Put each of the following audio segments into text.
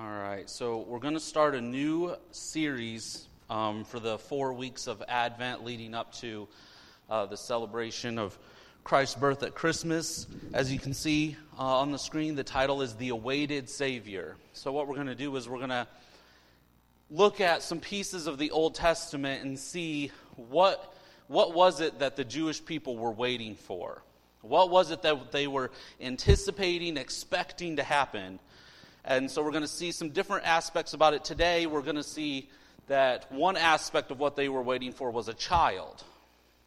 All right, so we're going to start a new series um, for the four weeks of Advent leading up to uh, the celebration of Christ's birth at Christmas. As you can see uh, on the screen, the title is The Awaited Savior. So, what we're going to do is we're going to look at some pieces of the Old Testament and see what, what was it that the Jewish people were waiting for. What was it that they were anticipating, expecting to happen? And so we're going to see some different aspects about it today. We're going to see that one aspect of what they were waiting for was a child.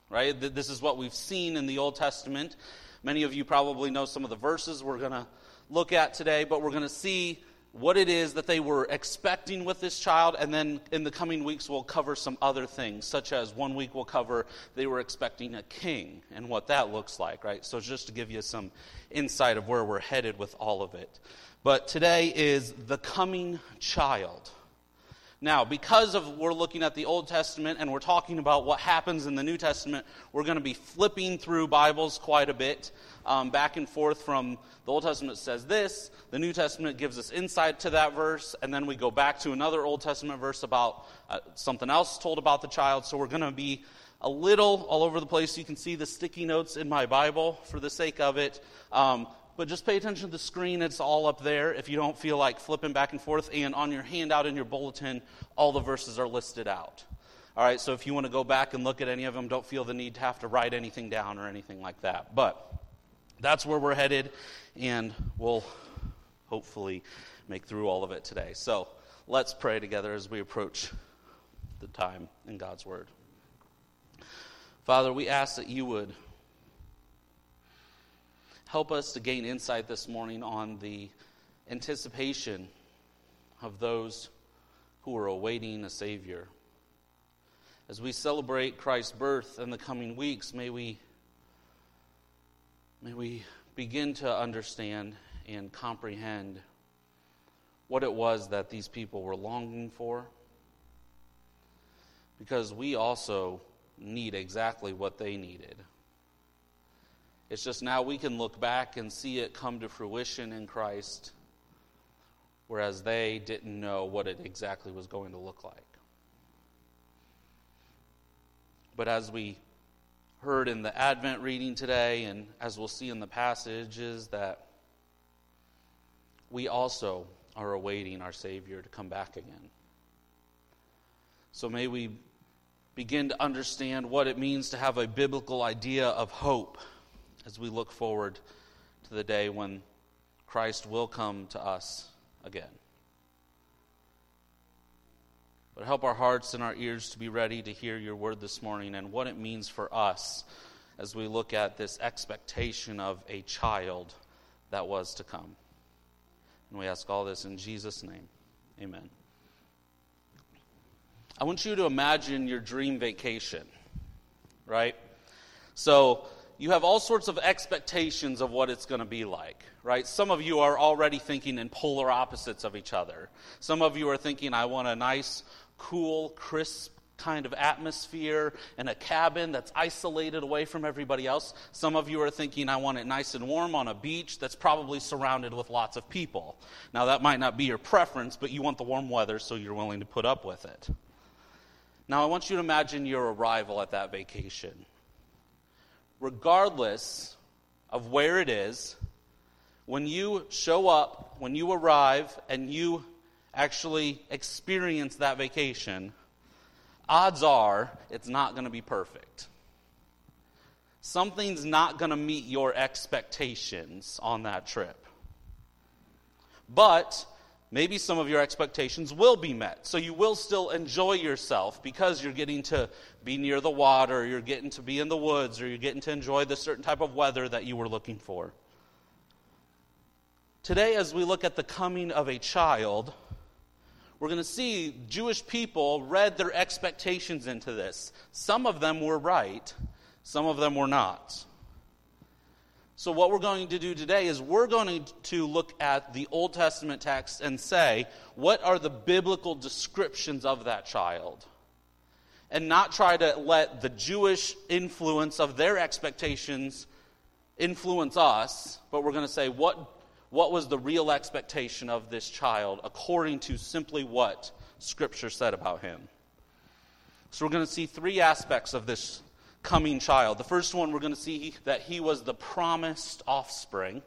Right? This is what we've seen in the Old Testament. Many of you probably know some of the verses we're going to look at today, but we're going to see what it is that they were expecting with this child, and then in the coming weeks we'll cover some other things, such as one week we'll cover they were expecting a king and what that looks like, right? So, just to give you some insight of where we're headed with all of it. But today is the coming child. Now, because of we're looking at the Old Testament and we're talking about what happens in the New Testament, we're going to be flipping through Bibles quite a bit, um, back and forth from the Old Testament says this, the New Testament gives us insight to that verse, and then we go back to another Old Testament verse about uh, something else told about the child. So we're going to be a little all over the place. You can see the sticky notes in my Bible for the sake of it. Um, but just pay attention to the screen. It's all up there if you don't feel like flipping back and forth. And on your handout in your bulletin, all the verses are listed out. All right, so if you want to go back and look at any of them, don't feel the need to have to write anything down or anything like that. But that's where we're headed, and we'll hopefully make through all of it today. So let's pray together as we approach the time in God's Word. Father, we ask that you would help us to gain insight this morning on the anticipation of those who are awaiting a Savior. As we celebrate Christ's birth in the coming weeks, may we, may we begin to understand and comprehend what it was that these people were longing for. Because we also need exactly what they needed. It's just now we can look back and see it come to fruition in Christ, whereas they didn't know what it exactly was going to look like. But as we heard in the Advent reading today, and as we'll see in the passages, that we also are awaiting our Savior to come back again. So may we begin to understand what it means to have a biblical idea of hope as we look forward to the day when Christ will come to us again. But help our hearts and our ears to be ready to hear your word this morning and what it means for us as we look at this expectation of a child that was to come. And we ask all this in Jesus' name. Amen. I want you to imagine your dream vacation, right? So, you have all sorts of expectations of what it's going to be like, right? Some of you are already thinking in polar opposites of each other. Some of you are thinking, I want a nice, cool, crisp kind of atmosphere and a cabin that's isolated away from everybody else. Some of you are thinking, I want it nice and warm on a beach that's probably surrounded with lots of people. Now, that might not be your preference, but you want the warm weather, so you're willing to put up with it. Now, I want you to imagine your arrival at that vacation regardless of where it is, when you show up, when you arrive, and you actually experience that vacation, odds are it's not going to be perfect. Something's not going to meet your expectations on that trip. But maybe some of your expectations will be met. So you will still enjoy yourself because you're getting to be near the water, you're getting to be in the woods, or you're getting to enjoy the certain type of weather that you were looking for. Today, as we look at the coming of a child, we're going to see Jewish people read their expectations into this. Some of them were right, some of them were not. So, what we're going to do today is we're going to look at the Old Testament text and say, what are the biblical descriptions of that child? And not try to let the Jewish influence of their expectations influence us, but we're going to say, what, what was the real expectation of this child according to simply what Scripture said about him. So we're going to see three aspects of this coming child. The first one, we're going to see that he was the promised offspring.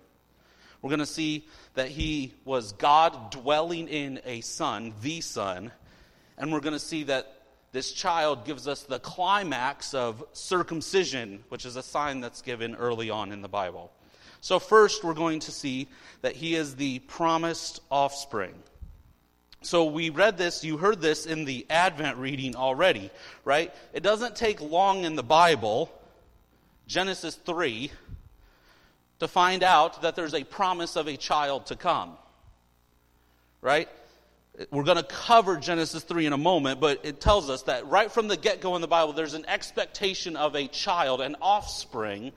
We're going to see that he was God dwelling in a son, the son. And we're going to see that this child gives us the climax of circumcision, which is a sign that's given early on in the Bible. So, first, we're going to see that he is the promised offspring. So, we read this, you heard this in the Advent reading already, right? It doesn't take long in the Bible, Genesis 3, to find out that there's a promise of a child to come, right? We're going to cover Genesis 3 in a moment, but it tells us that right from the get go in the Bible, there's an expectation of a child, an offspring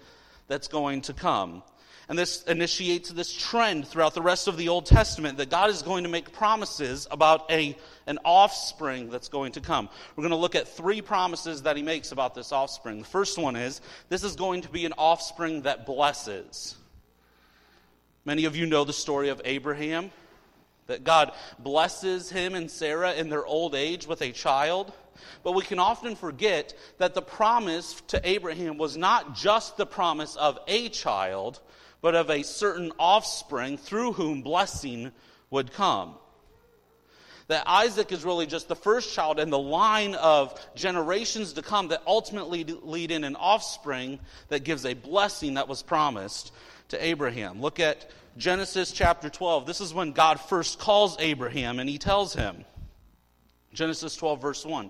that's going to come. And this initiates this trend throughout the rest of the Old Testament that God is going to make promises about a, an offspring that's going to come. We're going to look at three promises that he makes about this offspring. The first one is this is going to be an offspring that blesses. Many of you know the story of Abraham that God blesses him and Sarah in their old age with a child. But we can often forget that the promise to Abraham was not just the promise of a child, but of a certain offspring through whom blessing would come. That Isaac is really just the first child in the line of generations to come that ultimately lead in an offspring that gives a blessing that was promised to Abraham. Look at Genesis chapter 12. This is when God first calls Abraham and he tells him, Genesis 12, verse 1.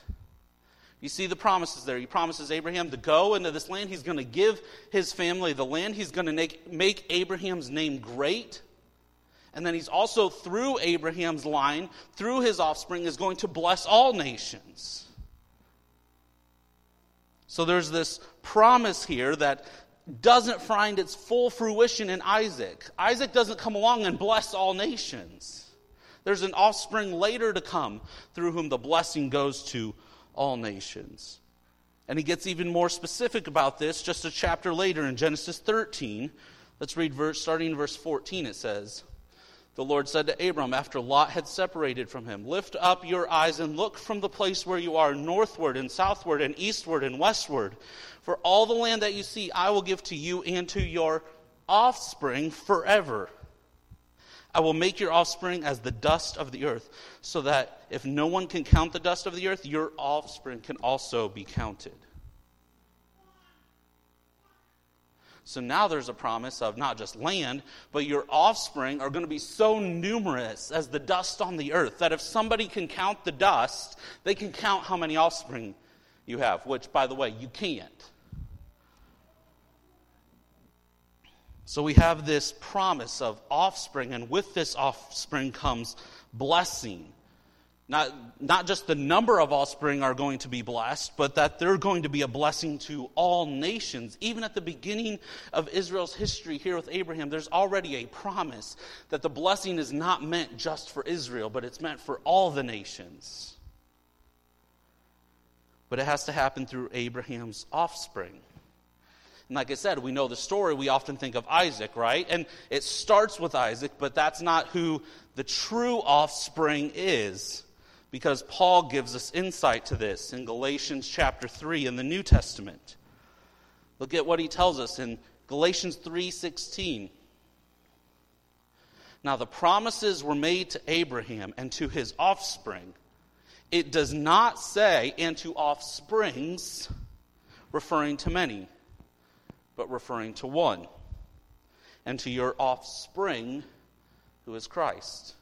You see the promises there. He promises Abraham to go into this land. He's going to give his family the land. He's going to make, make Abraham's name great. And then he's also, through Abraham's line, through his offspring, is going to bless all nations. So there's this promise here that doesn't find its full fruition in Isaac. Isaac doesn't come along and bless all nations. There's an offspring later to come through whom the blessing goes to all nations. And he gets even more specific about this just a chapter later in Genesis 13. Let's read verse, starting in verse 14. It says, The Lord said to Abram after Lot had separated from him, Lift up your eyes and look from the place where you are northward and southward and eastward and westward. For all the land that you see, I will give to you and to your offspring forever. I will make your offspring as the dust of the earth, so that if no one can count the dust of the earth, your offspring can also be counted. So now there's a promise of not just land, but your offspring are going to be so numerous as the dust on the earth that if somebody can count the dust, they can count how many offspring you have, which, by the way, you can't. So we have this promise of offspring, and with this offspring comes blessing. Not, not just the number of offspring are going to be blessed, but that they're going to be a blessing to all nations. Even at the beginning of Israel's history here with Abraham, there's already a promise that the blessing is not meant just for Israel, but it's meant for all the nations. But it has to happen through Abraham's offspring. And like I said, we know the story. We often think of Isaac, right? And it starts with Isaac, but that's not who the true offspring is. Because Paul gives us insight to this in Galatians chapter 3 in the New Testament. Look at what he tells us in Galatians 3:16. Now the promises were made to Abraham and to his offspring. It does not say and to offsprings referring to many but referring to one, and to your offspring, who is Christ.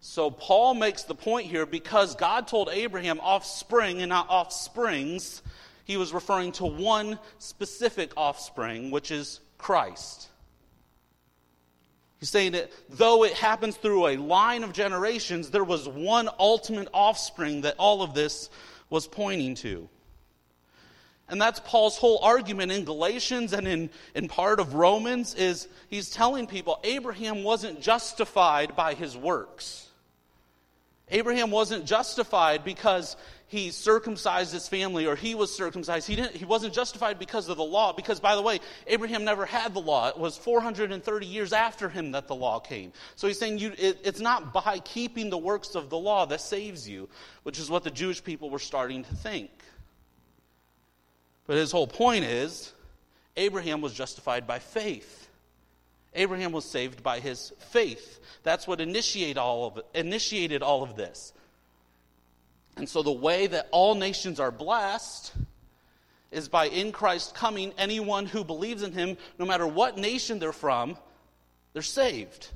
So Paul makes the point here because God told Abraham offspring and not offsprings, he was referring to one specific offspring, which is Christ. He's saying that though it happens through a line of generations, there was one ultimate offspring that all of this was pointing to. And that's Paul's whole argument in Galatians and in, in part of Romans is he's telling people Abraham wasn't justified by his works. Abraham wasn't justified because he circumcised his family or he was circumcised. He, didn't, he wasn't justified because of the law, because, by the way, Abraham never had the law. It was 430 years after him that the law came. So he's saying you, it, it's not by keeping the works of the law that saves you, which is what the Jewish people were starting to think. But his whole point is Abraham was justified by faith. Abraham was saved by his faith. That's what initiate all of initiated all of this. And so the way that all nations are blessed is by in Christ coming, anyone who believes in him, no matter what nation they're from, they're saved.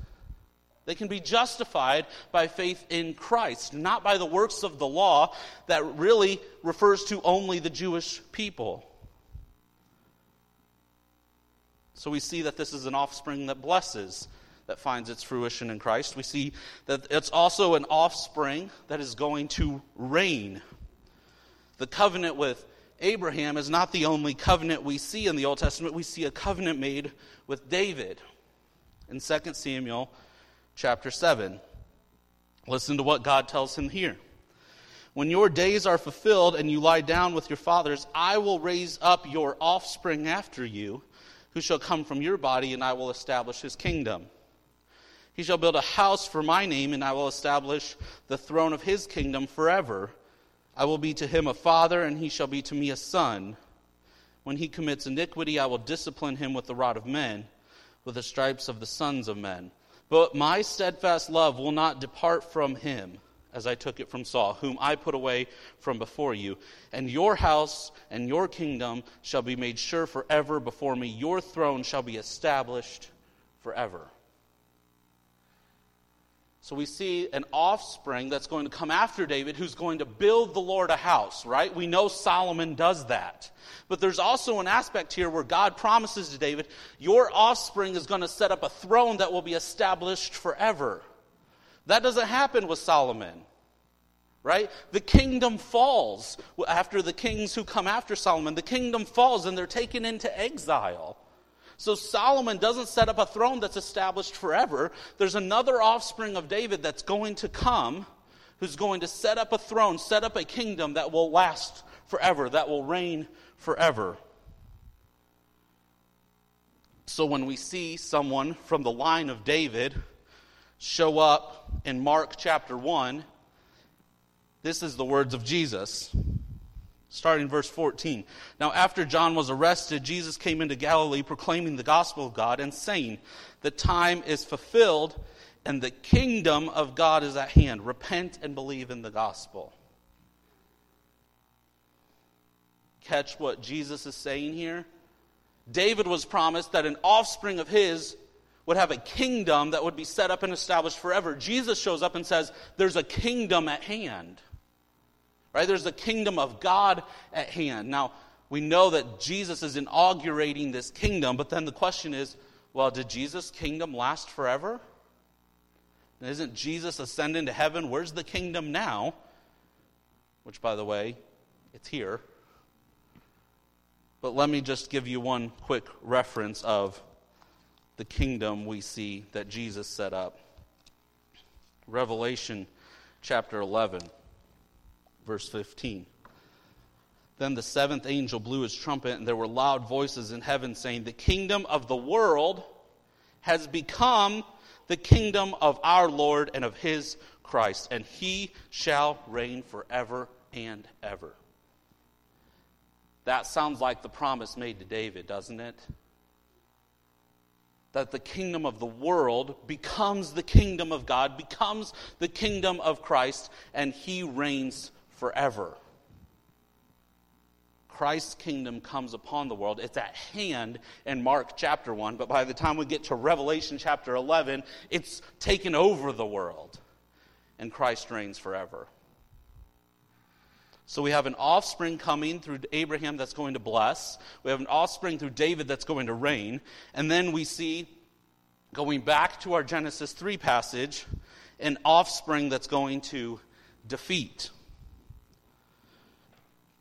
They can be justified by faith in Christ, not by the works of the law that really refers to only the Jewish people. So we see that this is an offspring that blesses that finds its fruition in Christ. We see that it's also an offspring that is going to reign. The covenant with Abraham is not the only covenant we see in the Old Testament. We see a covenant made with David in 2 Samuel chapter 7. Listen to what God tells him here. When your days are fulfilled and you lie down with your fathers, I will raise up your offspring after you, who shall come from your body, and I will establish his kingdom. He shall build a house for my name, and I will establish the throne of his kingdom forever. I will be to him a father, and he shall be to me a son. When he commits iniquity, I will discipline him with the rod of men, with the stripes of the sons of men. But my steadfast love will not depart from him, as I took it from Saul, whom I put away from before you. And your house and your kingdom shall be made sure forever before me. Your throne shall be established forever. So we see an offspring that's going to come after David who's going to build the Lord a house, right? We know Solomon does that. But there's also an aspect here where God promises to David, Your offspring is going to set up a throne that will be established forever. That doesn't happen with Solomon, right? The kingdom falls after the kings who come after Solomon. The kingdom falls and they're taken into exile. So Solomon doesn't set up a throne that's established forever. There's another offspring of David that's going to come who's going to set up a throne, set up a kingdom that will last forever, that will reign forever. So when we see someone from the line of David show up in Mark chapter 1, this is the words of Jesus starting verse 14. Now, after John was arrested, Jesus came into Galilee proclaiming the gospel of God and saying, The time is fulfilled and the kingdom of God is at hand. Repent and believe in the gospel. Catch what Jesus is saying here? David was promised that an offspring of his would have a kingdom that would be set up and established forever. Jesus shows up and says, There's a kingdom at hand. Right? There's the kingdom of God at hand. Now, we know that Jesus is inaugurating this kingdom, but then the question is well, did Jesus' kingdom last forever? And isn't Jesus ascending to heaven? Where's the kingdom now? Which, by the way, it's here. But let me just give you one quick reference of the kingdom we see that Jesus set up. Revelation chapter 11 verse 15. Then the seventh angel blew his trumpet, and there were loud voices in heaven saying, The kingdom of the world has become the kingdom of our Lord and of his Christ, and he shall reign forever and ever. That sounds like the promise made to David, doesn't it? That the kingdom of the world becomes the kingdom of God, becomes the kingdom of Christ, and he reigns forever. Christ's kingdom comes upon the world. It's at hand in Mark chapter 1, but by the time we get to Revelation chapter 11, it's taken over the world, and Christ reigns forever. So we have an offspring coming through Abraham that's going to bless. We have an offspring through David that's going to reign. And then we see going back to our Genesis 3 passage, an offspring that's going to defeat.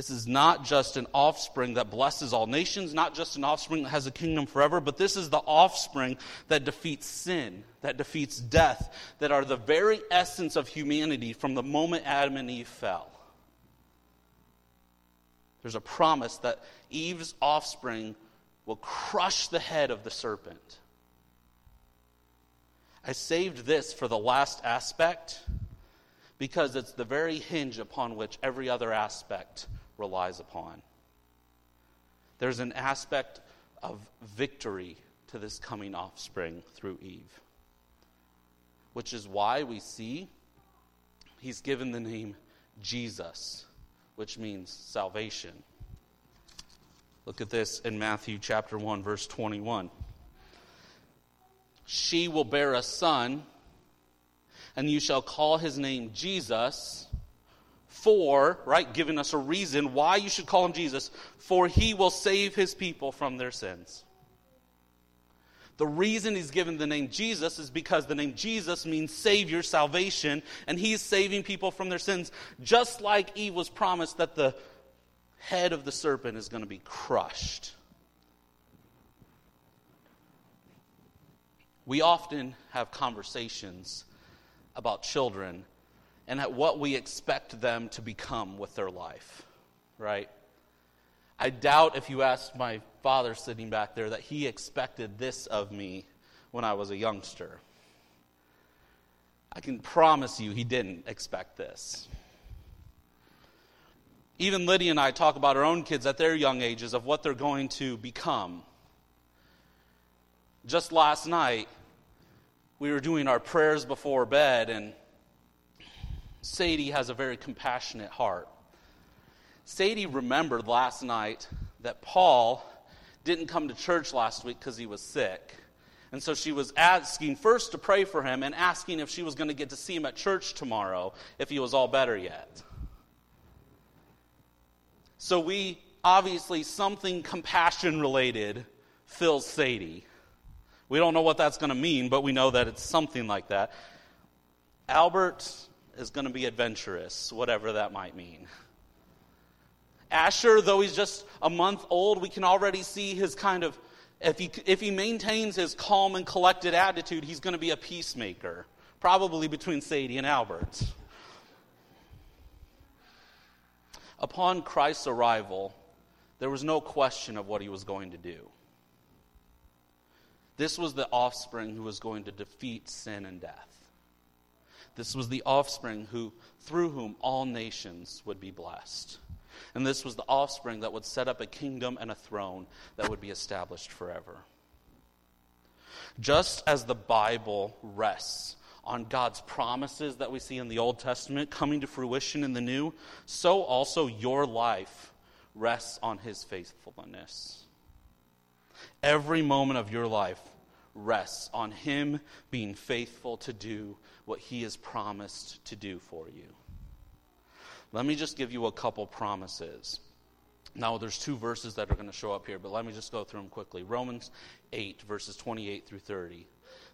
This is not just an offspring that blesses all nations, not just an offspring that has a kingdom forever, but this is the offspring that defeats sin, that defeats death, that are the very essence of humanity from the moment Adam and Eve fell. There's a promise that Eve's offspring will crush the head of the serpent. I saved this for the last aspect because it's the very hinge upon which every other aspect relies upon. There's an aspect of victory to this coming offspring through Eve, which is why we see he's given the name Jesus, which means salvation. Look at this in Matthew chapter 1 verse 21. She will bear a son and you shall call his name Jesus for, right, giving us a reason why you should call him Jesus, for he will save his people from their sins. The reason he's given the name Jesus is because the name Jesus means Savior, salvation, and he's saving people from their sins, just like Eve was promised that the head of the serpent is going to be crushed. We often have conversations about children and at what we expect them to become with their life, right? I doubt if you asked my father sitting back there that he expected this of me when I was a youngster. I can promise you he didn't expect this. Even Lydia and I talk about our own kids at their young ages of what they're going to become. Just last night, we were doing our prayers before bed, and Sadie has a very compassionate heart. Sadie remembered last night that Paul didn't come to church last week because he was sick. And so she was asking first to pray for him and asking if she was going to get to see him at church tomorrow if he was all better yet. So we obviously, something compassion related fills Sadie. We don't know what that's going to mean, but we know that it's something like that. Albert is going to be adventurous, whatever that might mean. Asher, though he's just a month old, we can already see his kind of, if he, if he maintains his calm and collected attitude, he's going to be a peacemaker, probably between Sadie and Albert. Upon Christ's arrival, there was no question of what he was going to do. This was the offspring who was going to defeat sin and death. This was the offspring who, through whom all nations would be blessed. And this was the offspring that would set up a kingdom and a throne that would be established forever. Just as the Bible rests on God's promises that we see in the Old Testament coming to fruition in the New, so also your life rests on His faithfulness. Every moment of your life rests on Him being faithful to do what He has promised to do for you. Let me just give you a couple promises. Now, there's two verses that are going to show up here, but let me just go through them quickly. Romans 8, verses 28 through 30.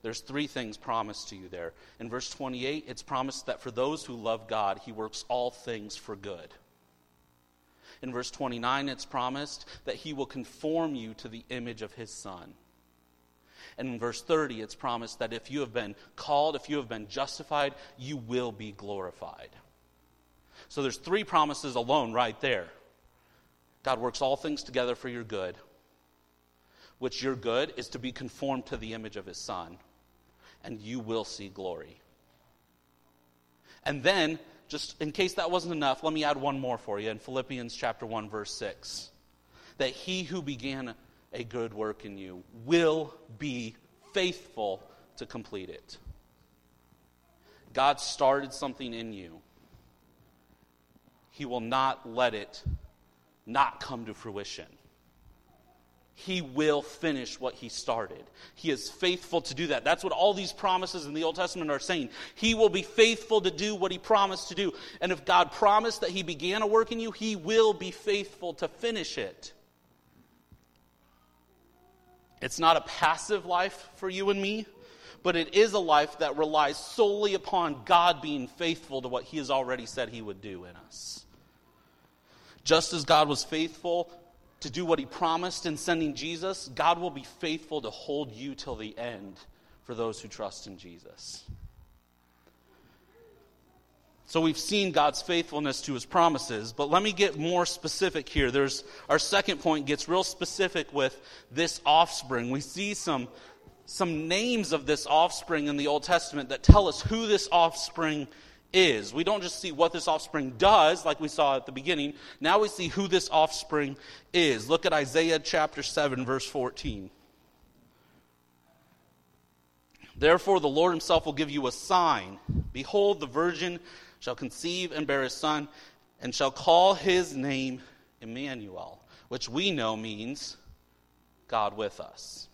There's three things promised to you there. In verse 28, it's promised that for those who love God, He works all things for good. In verse 29, it's promised that He will conform you to the image of His Son. And in verse 30, it's promised that if you have been called, if you have been justified, you will be glorified. So there's three promises alone right there. God works all things together for your good, which your good is to be conformed to the image of his Son, and you will see glory. And then, just in case that wasn't enough, let me add one more for you in Philippians chapter 1 verse 6. That he who began a good work in you will be faithful to complete it. God started something in you, He will not let it not come to fruition. He will finish what he started. He is faithful to do that. That's what all these promises in the Old Testament are saying. He will be faithful to do what he promised to do. And if God promised that he began a work in you, he will be faithful to finish it. It's not a passive life for you and me, but it is a life that relies solely upon God being faithful to what he has already said he would do in us. Just as God was faithful to do what he promised in sending Jesus, God will be faithful to hold you till the end for those who trust in Jesus. So we've seen God's faithfulness to his promises, but let me get more specific here. There's our second point gets real specific with this offspring. We see some some names of this offspring in the Old Testament that tell us who this offspring is. We don't just see what this offspring does, like we saw at the beginning. Now we see who this offspring is. Look at Isaiah chapter 7, verse 14. Therefore, the Lord himself will give you a sign. Behold, the virgin shall conceive and bear a son, and shall call his name Emmanuel, which we know means God with us.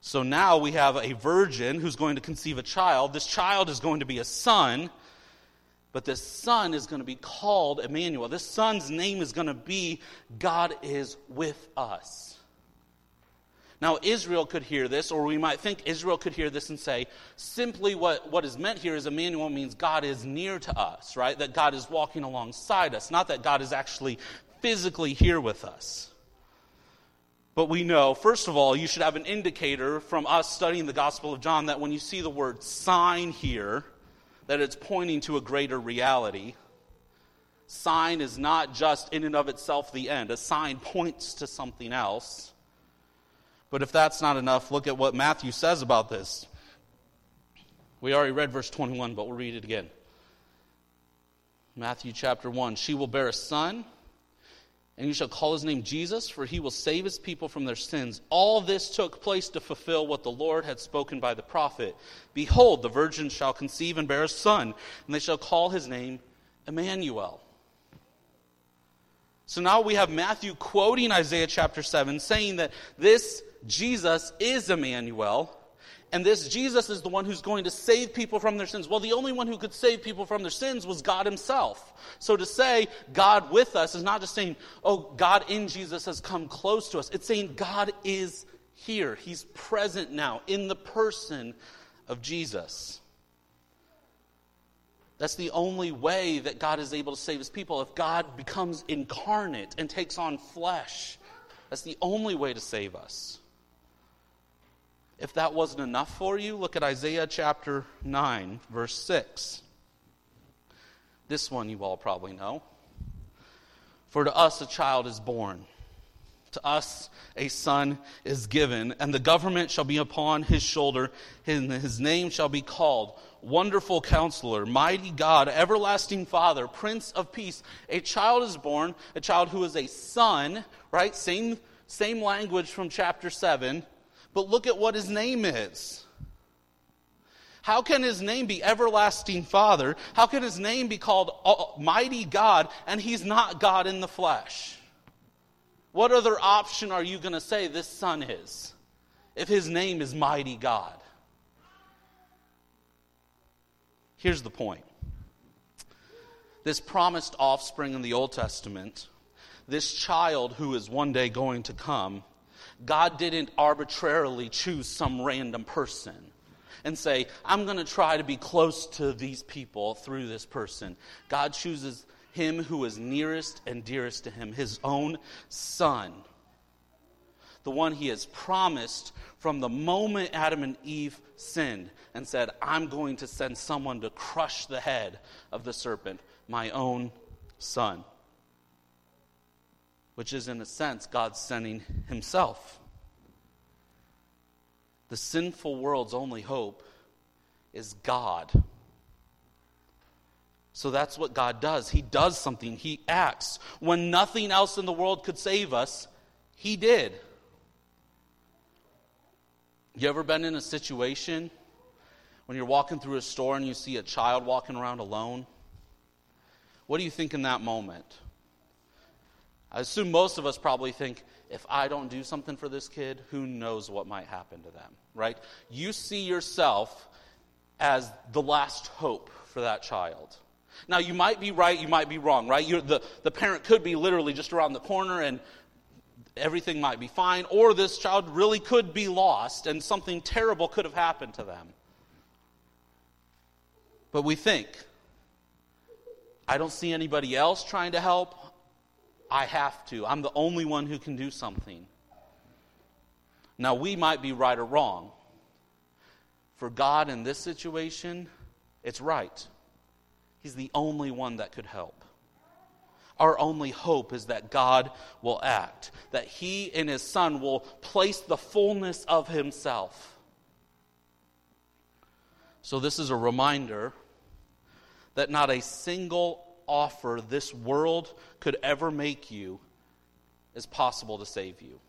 So now we have a virgin who's going to conceive a child. This child is going to be a son, but this son is going to be called Emmanuel. This son's name is going to be God is with us. Now, Israel could hear this, or we might think Israel could hear this and say, simply what, what is meant here is Emmanuel means God is near to us, right? That God is walking alongside us, not that God is actually physically here with us. But we know, first of all, you should have an indicator from us studying the Gospel of John that when you see the word sign here, that it's pointing to a greater reality. Sign is not just in and of itself the end, a sign points to something else. But if that's not enough, look at what Matthew says about this. We already read verse 21, but we'll read it again. Matthew chapter 1 She will bear a son and you shall call his name Jesus, for he will save his people from their sins. All this took place to fulfill what the Lord had spoken by the prophet. Behold, the virgin shall conceive and bear a son, and they shall call his name Emmanuel. So now we have Matthew quoting Isaiah chapter 7, saying that this Jesus is Emmanuel, and this Jesus is the one who's going to save people from their sins. Well, the only one who could save people from their sins was God Himself. So to say God with us is not just saying, oh, God in Jesus has come close to us. It's saying God is here. He's present now in the person of Jesus. That's the only way that God is able to save His people. If God becomes incarnate and takes on flesh, that's the only way to save us. If that wasn't enough for you, look at Isaiah chapter 9, verse 6. This one you all probably know. For to us a child is born, to us a son is given, and the government shall be upon his shoulder, and his name shall be called Wonderful Counselor, Mighty God, Everlasting Father, Prince of Peace. A child is born, a child who is a son, right? Same, same language from chapter 7 but look at what his name is. How can his name be Everlasting Father? How can his name be called Mighty God and he's not God in the flesh? What other option are you going to say this son is if his name is Mighty God? Here's the point this promised offspring in the Old Testament, this child who is one day going to come, God didn't arbitrarily choose some random person and say, I'm going to try to be close to these people through this person. God chooses him who is nearest and dearest to him, his own son. The one he has promised from the moment Adam and Eve sinned and said, I'm going to send someone to crush the head of the serpent, my own son which is, in a sense, God sending Himself. The sinful world's only hope is God. So that's what God does. He does something, He acts. When nothing else in the world could save us, He did. You ever been in a situation when you're walking through a store and you see a child walking around alone? What do you think in that moment? I assume most of us probably think, if I don't do something for this kid, who knows what might happen to them, right? You see yourself as the last hope for that child. Now, you might be right, you might be wrong, right? You're, the, the parent could be literally just around the corner and everything might be fine, or this child really could be lost and something terrible could have happened to them. But we think, I don't see anybody else trying to help. I have to. I'm the only one who can do something. Now, we might be right or wrong. For God in this situation, it's right. He's the only one that could help. Our only hope is that God will act, that He and His Son will place the fullness of Himself. So, this is a reminder that not a single offer this world could ever make you is possible to save you.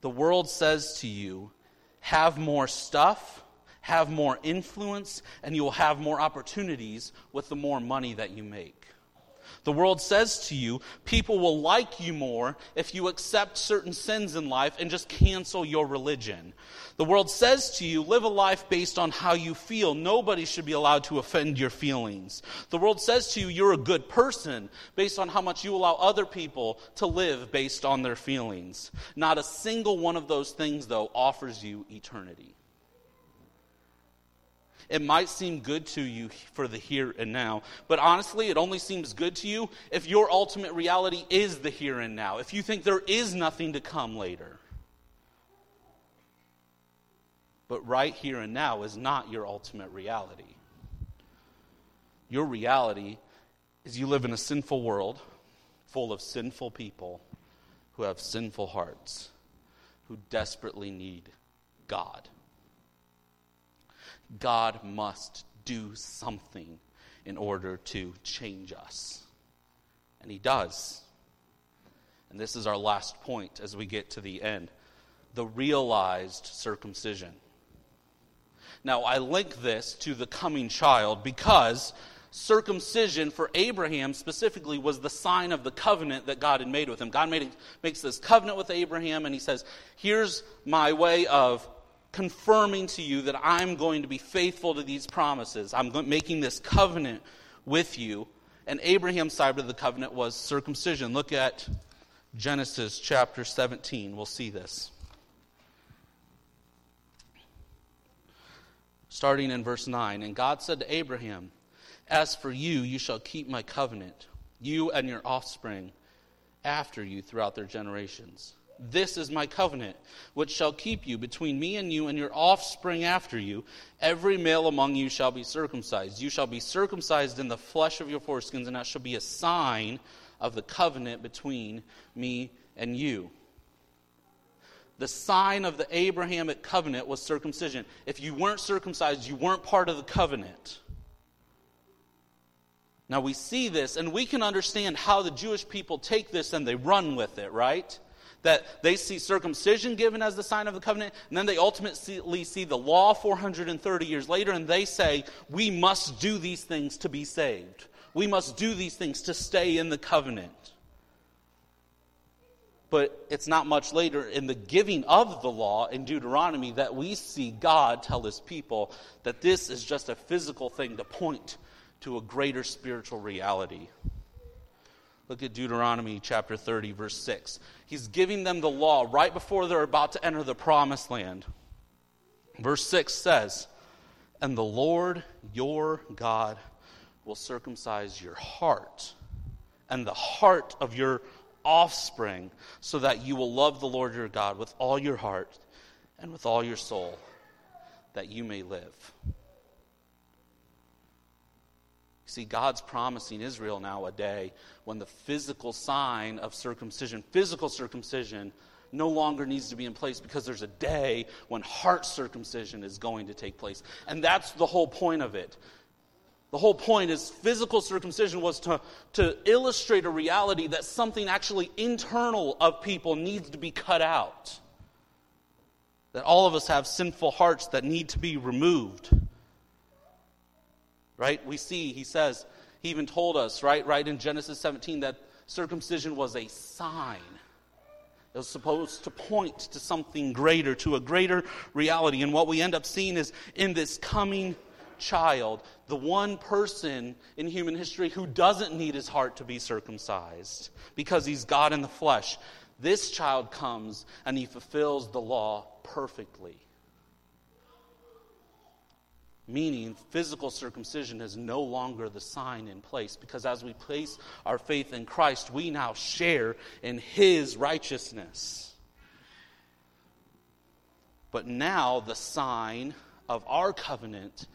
The world says to you, have more stuff, have more influence, and you will have more opportunities with the more money that you make. The world says to you, people will like you more if you accept certain sins in life and just cancel your religion. The world says to you, live a life based on how you feel. Nobody should be allowed to offend your feelings. The world says to you, you're a good person based on how much you allow other people to live based on their feelings. Not a single one of those things, though, offers you eternity. It might seem good to you for the here and now, but honestly, it only seems good to you if your ultimate reality is the here and now, if you think there is nothing to come later. But right here and now is not your ultimate reality. Your reality is you live in a sinful world full of sinful people who have sinful hearts, who desperately need God. God must do something in order to change us. And He does. And this is our last point as we get to the end the realized circumcision. Now, I link this to the coming child because circumcision for Abraham specifically was the sign of the covenant that God had made with him. God made, makes this covenant with Abraham, and he says, Here's my way of confirming to you that I'm going to be faithful to these promises. I'm making this covenant with you. And Abraham's side of the covenant was circumcision. Look at Genesis chapter 17. We'll see this. Starting in verse 9. And God said to Abraham, As for you, you shall keep my covenant, you and your offspring after you throughout their generations this is my covenant, which shall keep you between me and you and your offspring after you. Every male among you shall be circumcised. You shall be circumcised in the flesh of your foreskins, and that shall be a sign of the covenant between me and you. The sign of the Abrahamic covenant was circumcision. If you weren't circumcised, you weren't part of the covenant. Now we see this, and we can understand how the Jewish people take this and they run with it, right? That they see circumcision given as the sign of the covenant, and then they ultimately see the law 430 years later, and they say, We must do these things to be saved. We must do these things to stay in the covenant. But it's not much later in the giving of the law in Deuteronomy that we see God tell his people that this is just a physical thing to point to a greater spiritual reality. Look at Deuteronomy chapter 30, verse 6. He's giving them the law right before they're about to enter the promised land. Verse 6 says, And the Lord your God will circumcise your heart and the heart of your offspring, so that you will love the Lord your God with all your heart and with all your soul, that you may live. See, God's promising Israel now a day when the physical sign of circumcision, physical circumcision, no longer needs to be in place because there's a day when heart circumcision is going to take place. And that's the whole point of it. The whole point is physical circumcision was to, to illustrate a reality that something actually internal of people needs to be cut out. that all of us have sinful hearts that need to be removed. Right? We see, he says, he even told us, right, right in Genesis 17, that circumcision was a sign. It was supposed to point to something greater, to a greater reality. And what we end up seeing is in this coming child, the one person in human history who doesn't need his heart to be circumcised because he's God in the flesh. This child comes and he fulfills the law perfectly. Meaning, physical circumcision is no longer the sign in place because as we place our faith in Christ, we now share in his righteousness. But now, the sign of our covenant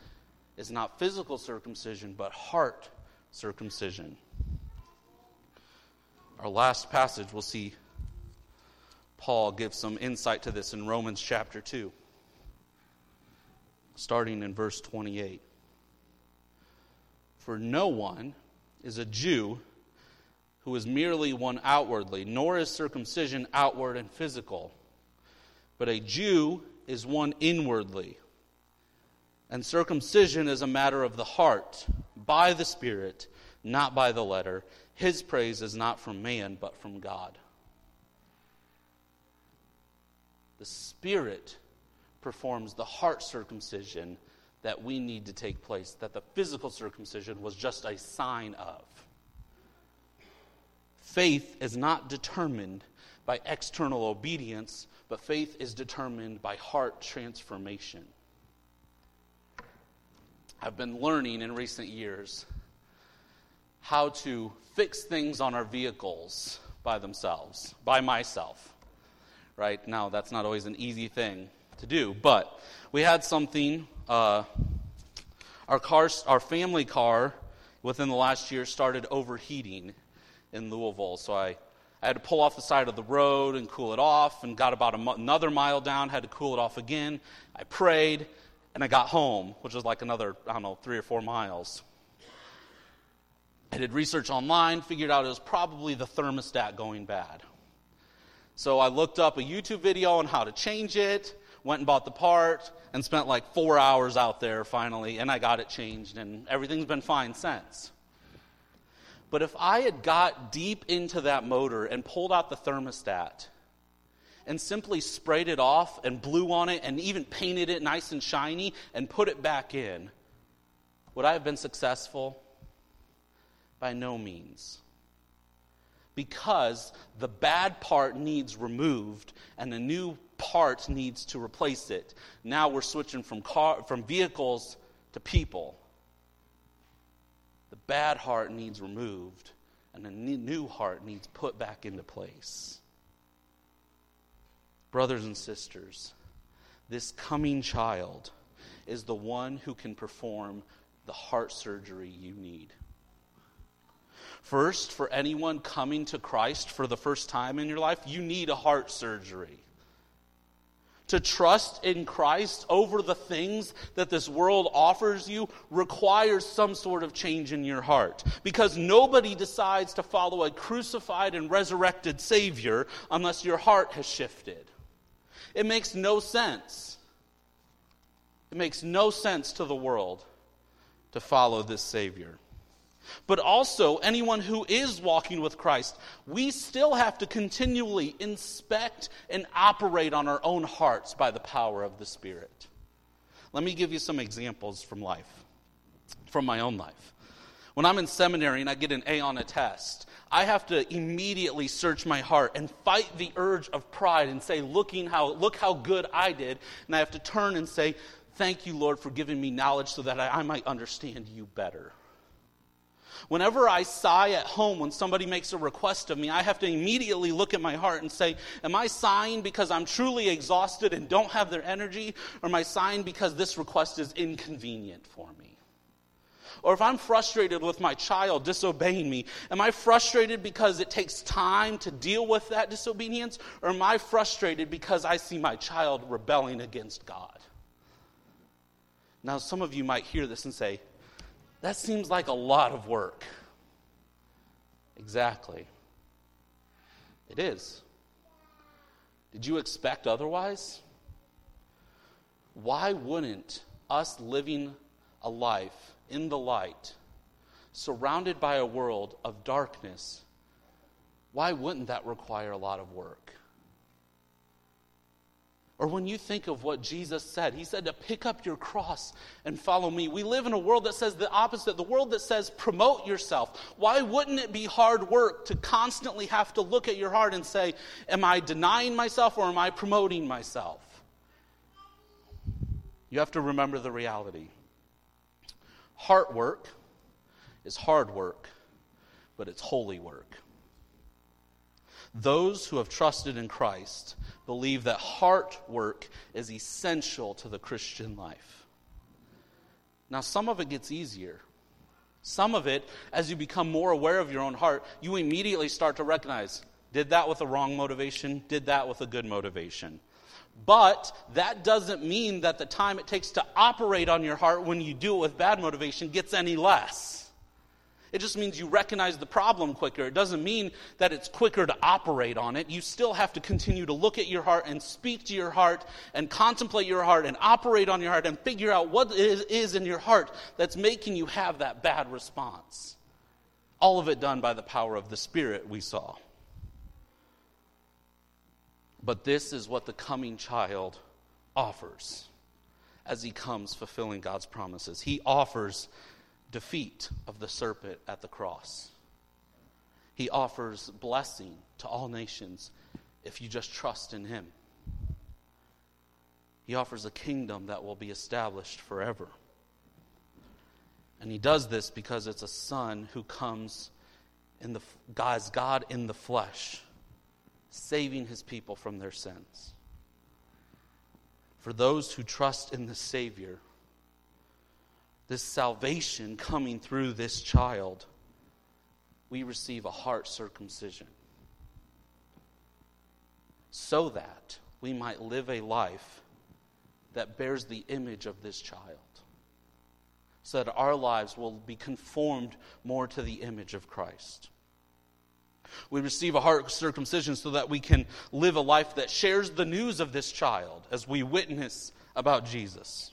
is not physical circumcision, but heart circumcision. Our last passage, we'll see Paul give some insight to this in Romans chapter 2, starting in verse 28. For no one is a Jew who is merely one outwardly, nor is circumcision outward and physical, but a Jew is one inwardly and circumcision is a matter of the heart, by the Spirit, not by the letter. His praise is not from man, but from God. The Spirit performs the heart circumcision that we need to take place, that the physical circumcision was just a sign of. Faith is not determined by external obedience, but faith is determined by heart transformation. I've been learning in recent years how to fix things on our vehicles by themselves, by myself. Right now, that's not always an easy thing to do, but we had something. Uh, our car, our family car, within the last year started overheating in Louisville. So I, I had to pull off the side of the road and cool it off, and got about another mile down, had to cool it off again. I prayed, and I got home, which was like another, I don't know, three or four miles. I did research online, figured out it was probably the thermostat going bad. So I looked up a YouTube video on how to change it, went and bought the part, and spent like four hours out there finally, and I got it changed, and everything's been fine since. But if I had got deep into that motor and pulled out the thermostat, and simply sprayed it off and blew on it and even painted it nice and shiny and put it back in, would I have been successful? By no means. Because the bad part needs removed and a new part needs to replace it. Now we're switching from, car, from vehicles to people. The bad heart needs removed and a new heart needs put back into place. Brothers and sisters, this coming child is the one who can perform the heart surgery you need. First, for anyone coming to Christ for the first time in your life, you need a heart surgery. To trust in Christ over the things that this world offers you requires some sort of change in your heart. Because nobody decides to follow a crucified and resurrected Savior unless your heart has shifted. It makes no sense. It makes no sense to the world to follow this Savior. But also, anyone who is walking with Christ, we still have to continually inspect and operate on our own hearts by the power of the Spirit. Let me give you some examples from life, from my own life. When I'm in seminary and I get an A on a test, I have to immediately search my heart and fight the urge of pride and say, looking how, look how good I did. And I have to turn and say, Thank you, Lord, for giving me knowledge so that I, I might understand you better. Whenever I sigh at home when somebody makes a request of me, I have to immediately look at my heart and say, Am I sighing because I'm truly exhausted and don't have their energy? Or am I sighing because this request is inconvenient for me? Or if I'm frustrated with my child disobeying me, am I frustrated because it takes time to deal with that disobedience? Or am I frustrated because I see my child rebelling against God? Now, some of you might hear this and say, that seems like a lot of work. Exactly. It is. Did you expect otherwise? why wouldn't us living a life in the light, surrounded by a world of darkness, why wouldn't that require a lot of work? Or when you think of what Jesus said, he said to pick up your cross and follow me. We live in a world that says the opposite, the world that says promote yourself. Why wouldn't it be hard work to constantly have to look at your heart and say, Am I denying myself or am I promoting myself? You have to remember the reality. Heart work is hard work, but it's holy work. Those who have trusted in Christ believe that heart work is essential to the Christian life. Now, some of it gets easier. Some of it, as you become more aware of your own heart, you immediately start to recognize did that with a wrong motivation, did that with a good motivation. But that doesn't mean that the time it takes to operate on your heart when you do it with bad motivation gets any less. It just means you recognize the problem quicker. It doesn't mean that it's quicker to operate on it. You still have to continue to look at your heart and speak to your heart and contemplate your heart and operate on your heart and figure out what it is in your heart that's making you have that bad response. All of it done by the power of the Spirit we saw. But this is what the coming child offers as he comes fulfilling God's promises. He offers defeat of the serpent at the cross. He offers blessing to all nations if you just trust in him. He offers a kingdom that will be established forever. And he does this because it's a son who comes in the God's God in the flesh saving his people from their sins. For those who trust in the Savior, this salvation coming through this child, we receive a heart circumcision so that we might live a life that bears the image of this child, so that our lives will be conformed more to the image of Christ. We receive a heart circumcision so that we can live a life that shares the news of this child as we witness about Jesus.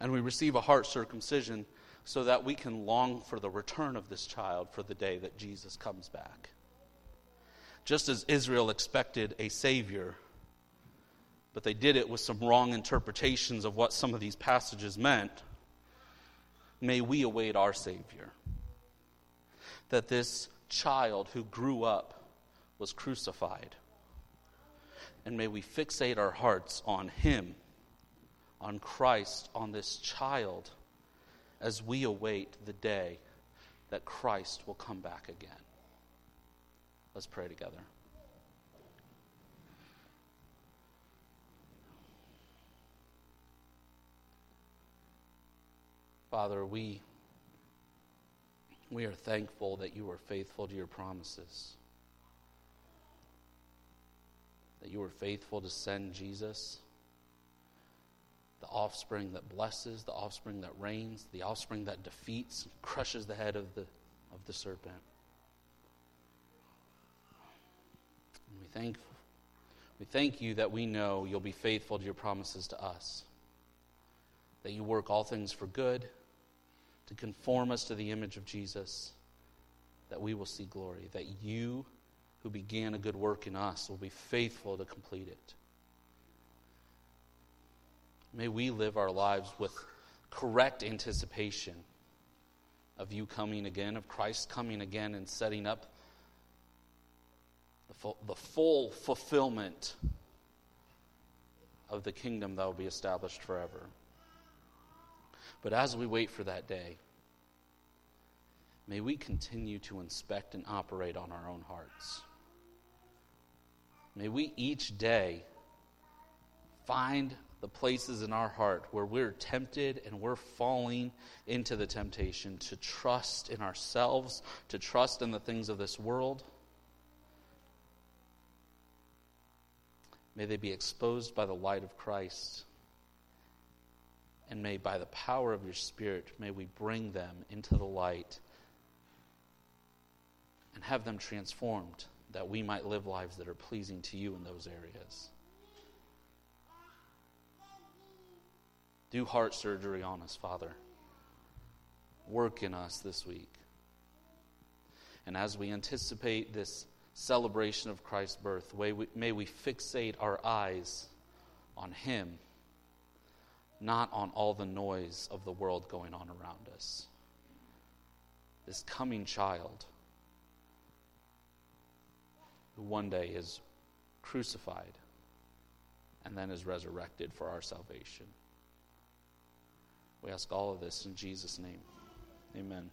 And we receive a heart circumcision so that we can long for the return of this child for the day that Jesus comes back. Just as Israel expected a Savior, but they did it with some wrong interpretations of what some of these passages meant, may we await our Savior that this child who grew up was crucified. And may we fixate our hearts on him, on Christ, on this child, as we await the day that Christ will come back again. Let's pray together. Father, we we are thankful that you are faithful to your promises. That you were faithful to send Jesus, the offspring that blesses, the offspring that reigns, the offspring that defeats, crushes the head of the, of the serpent. And we thank, we thank you that we know you'll be faithful to your promises to us, that you work all things for good to conform us to the image of Jesus, that we will see glory, that you who began a good work in us will be faithful to complete it. May we live our lives with correct anticipation of you coming again, of Christ coming again and setting up the full, the full fulfillment of the kingdom that will be established forever. But as we wait for that day, may we continue to inspect and operate on our own hearts. May we each day find the places in our heart where we're tempted and we're falling into the temptation to trust in ourselves, to trust in the things of this world. May they be exposed by the light of Christ and may, by the power of your Spirit, may we bring them into the light and have them transformed that we might live lives that are pleasing to you in those areas. Do heart surgery on us, Father. Work in us this week. And as we anticipate this celebration of Christ's birth, may we fixate our eyes on Him, not on all the noise of the world going on around us. This coming child who one day is crucified and then is resurrected for our salvation. We ask all of this in Jesus' name. Amen.